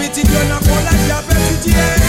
Petit yon akon la diabet ti diye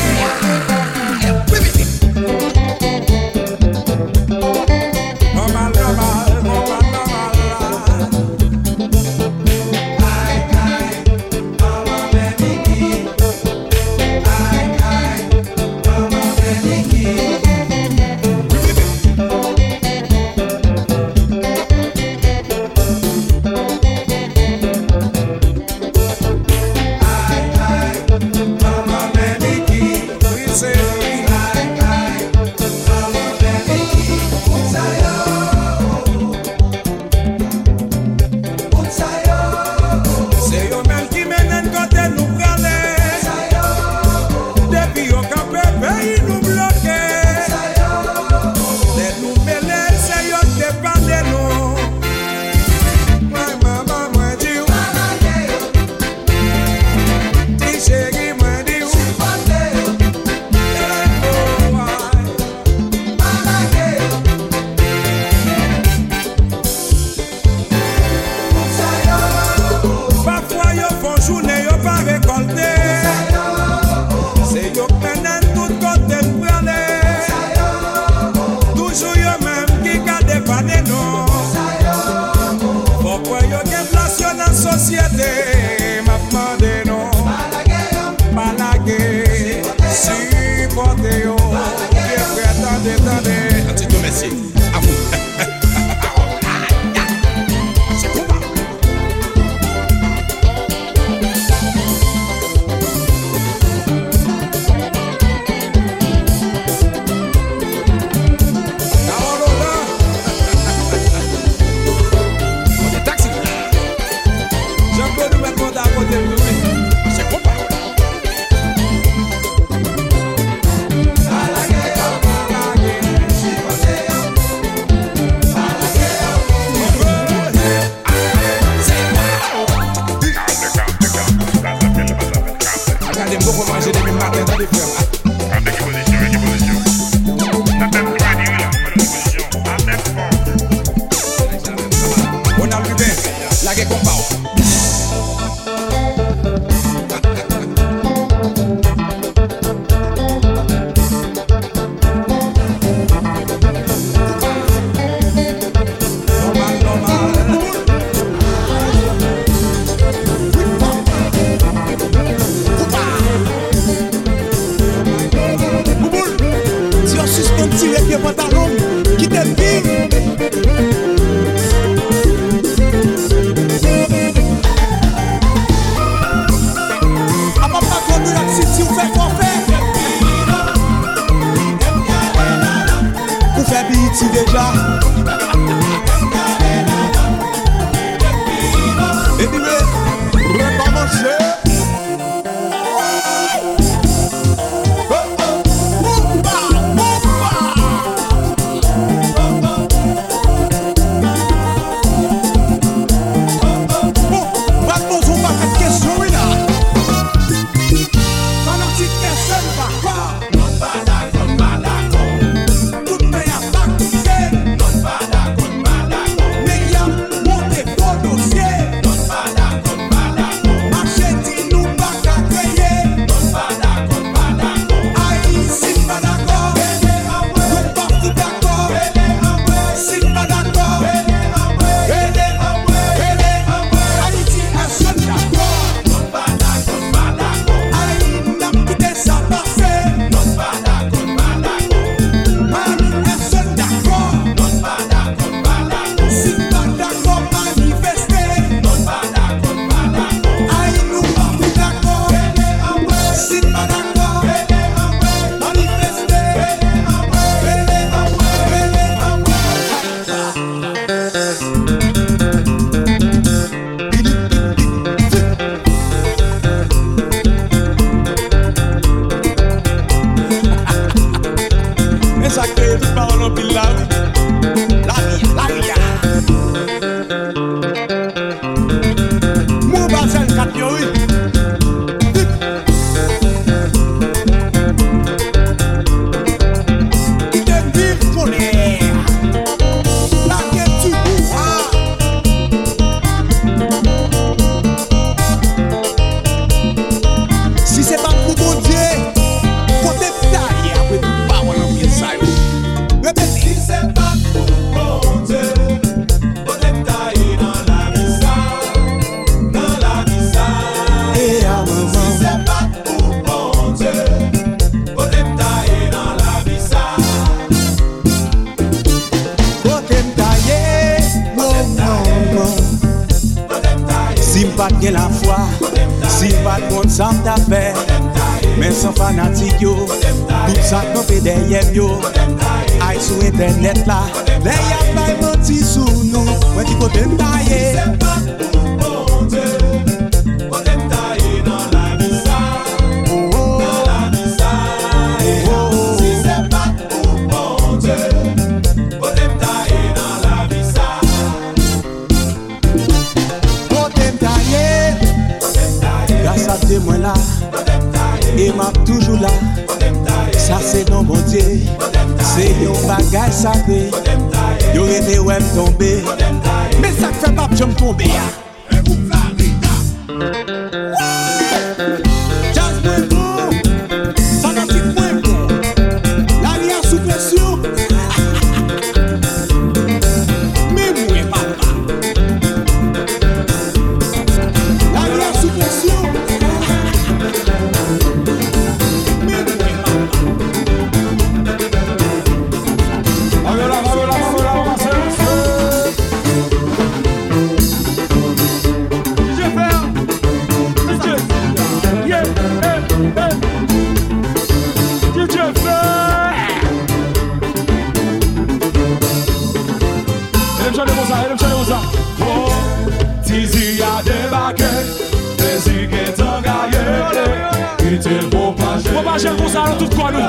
jèm kon sa nan tout kwa nou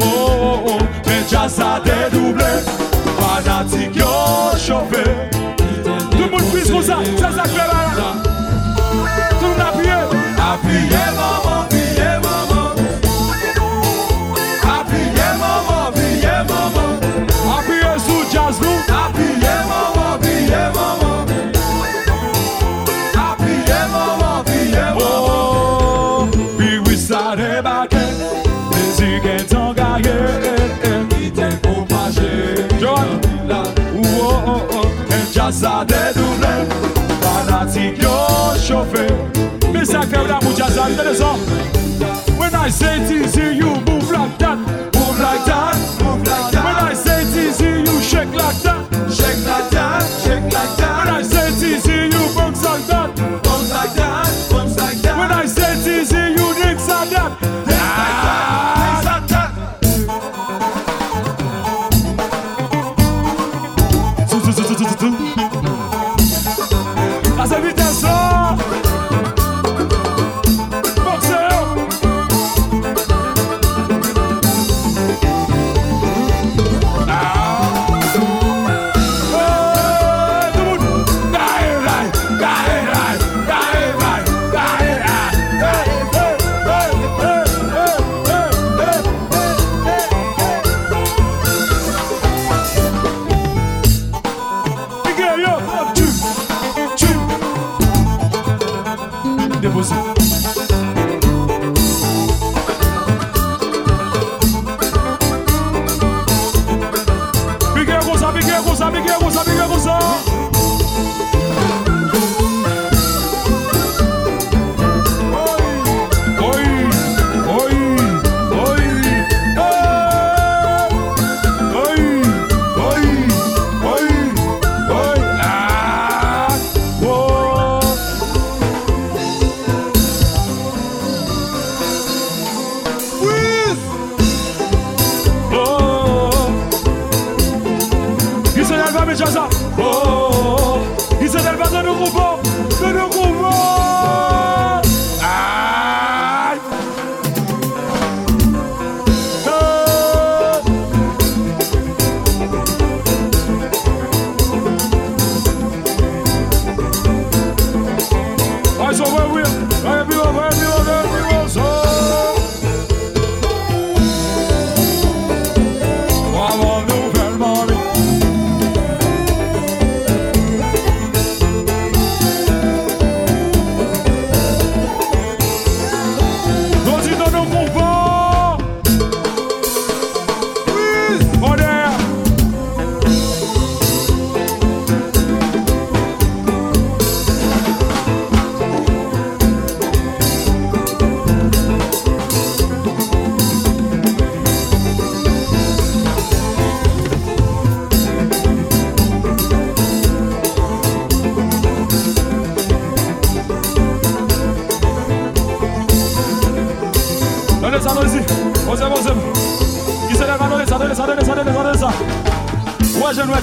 Oh oh. Oh, oh. men jazz sa dedouble Fanatik yo chope Tout moun pwis kon sa, jazz sa kre sa dedouble Fanatik yo chofe Me sakre wè la mou jazan de lesan When I say TZ you move like that Move like that When I say TZ you shake like that.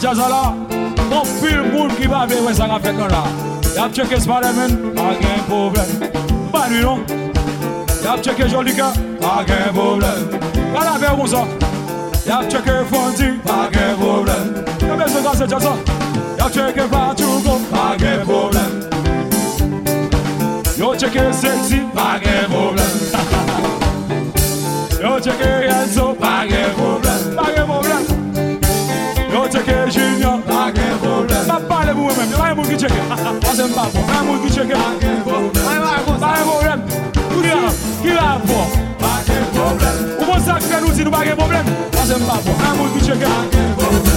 Ouais, je ne jazz là. Mon pile monde qui va bien, ouais, ça va faire comme là. Y'a checké Spider-Man, pas de problème. Pas lui, non. Y'a checké Joli Cœur, pas de problème. Pas la faire comme ça. Y'a checké Fonty, pas de problème. Y'a bien ce gars, c'est jazz ça. Y'a checké Patugo, pas de problème. Yo pas de problème. Yo checké Enzo, moun ki cheke. Asen pa pou Nan moun ki cheke. Paken problem. Ay wakon Paken problem. Kou diya Ki la pou? Paken problem. Ou moun sakre nou si nou paken problem? Asen pa pou Nan moun ki cheke. Paken problem.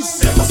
T-Vice.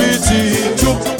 pedir. Tchup.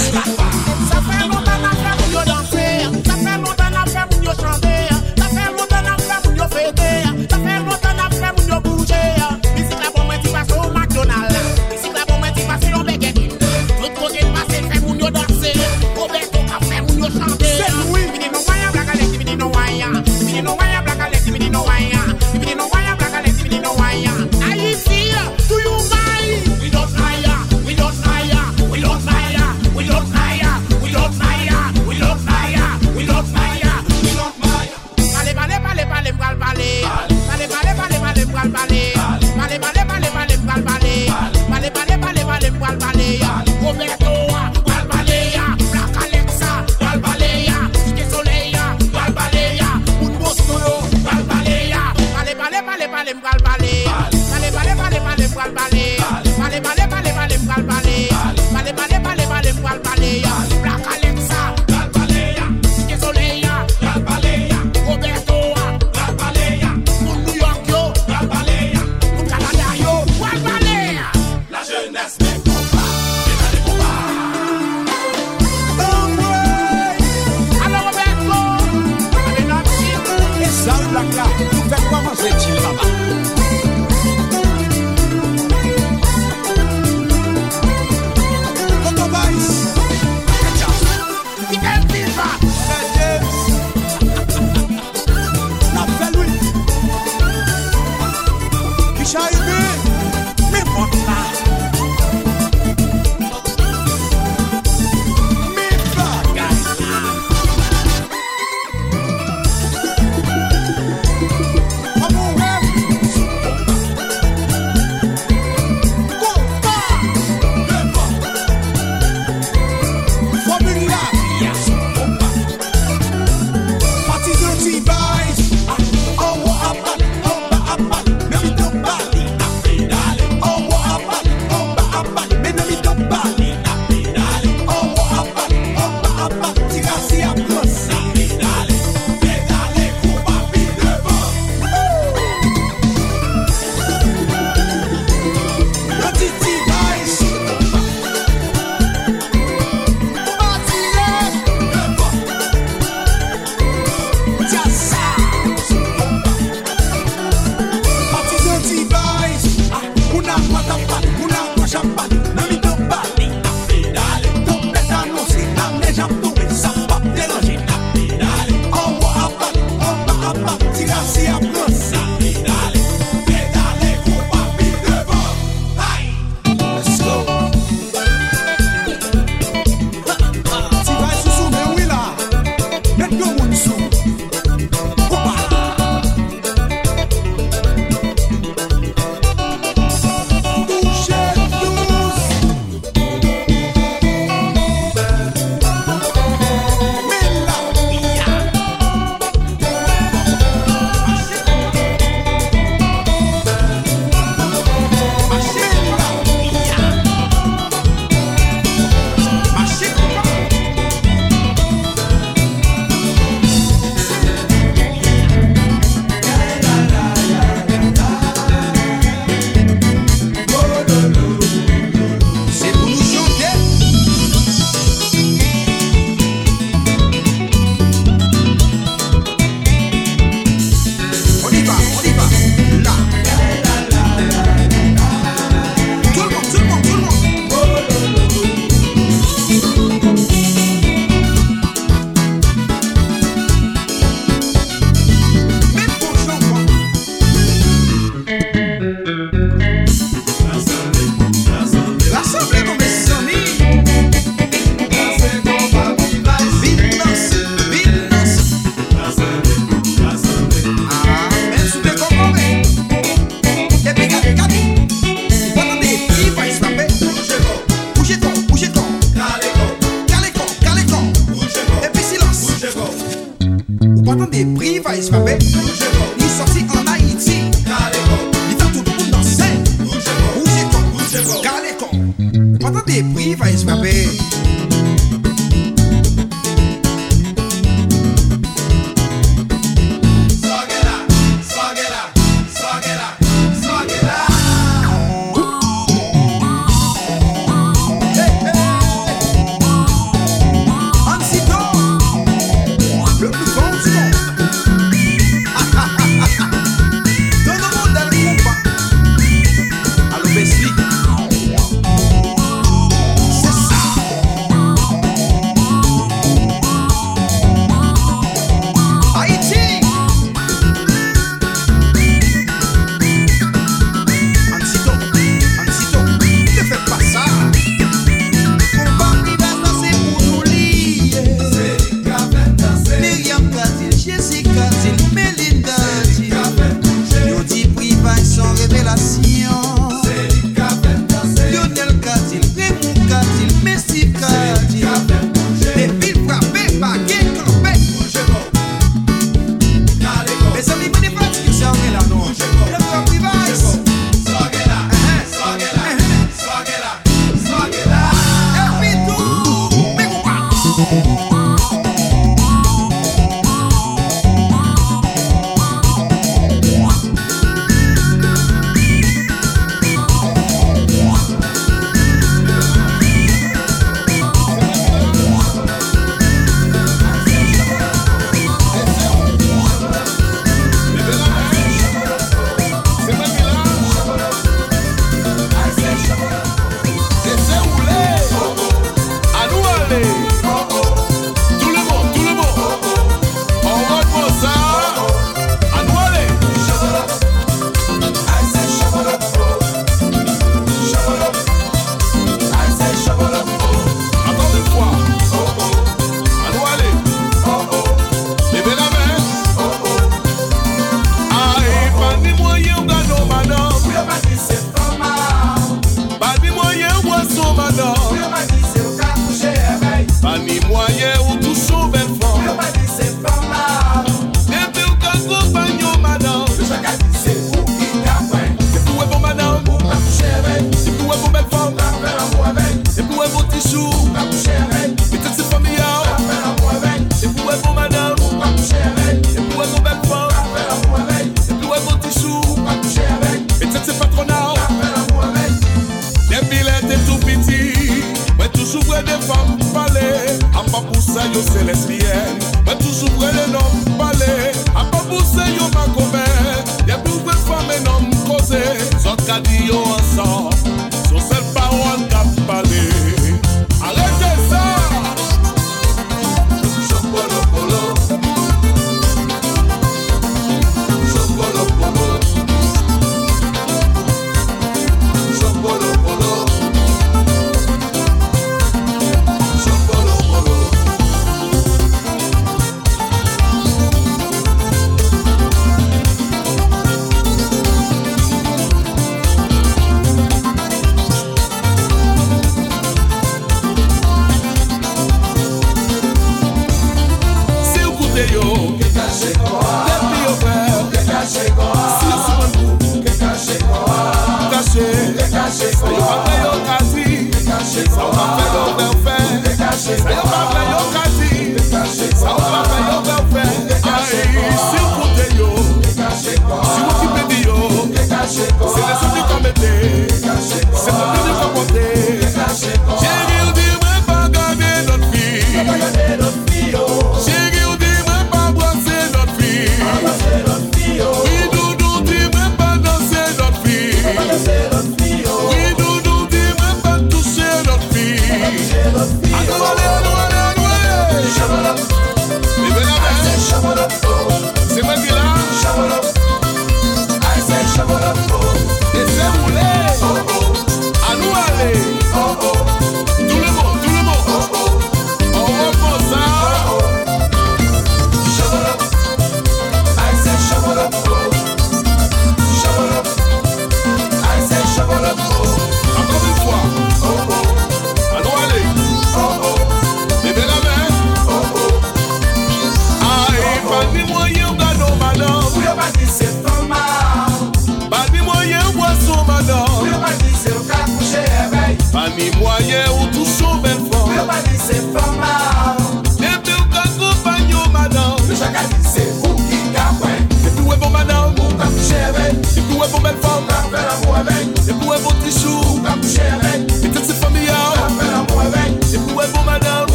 Yeah.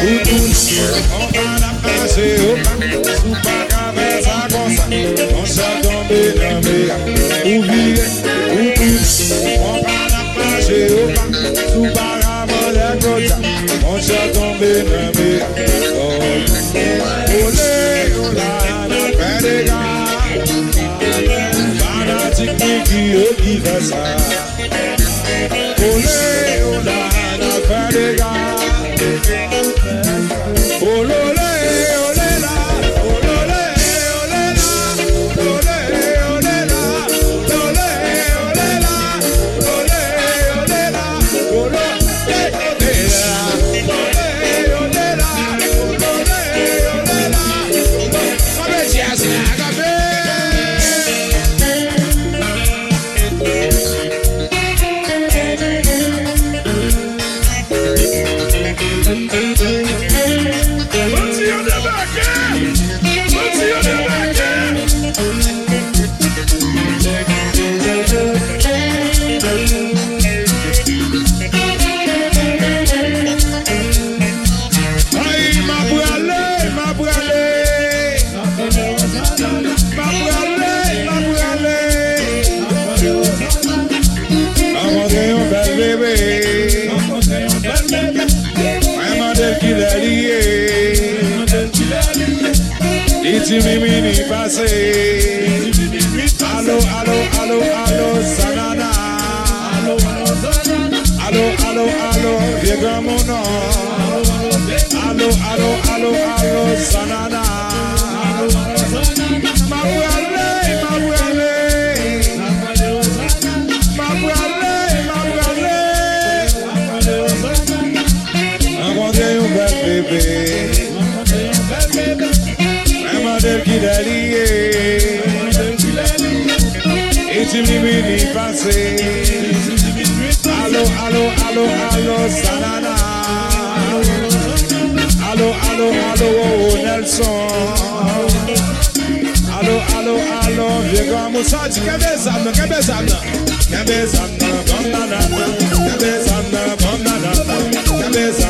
O do seu, ao para fazer o Ti mi mini pase alo, Yegamono. Allo, allo, Alô, alô, alô, Mabuale, Mabuale. Mabuale, Mabuale. I want you back, baby. I'm a dead kid, Ali. It's a living in passing. Allo, allo, alo alo salana alo alo alo oh Nelson alo alo alo viega musa kabeza na kabeza na kabeza na bomba na kabeza na bomba na kabeza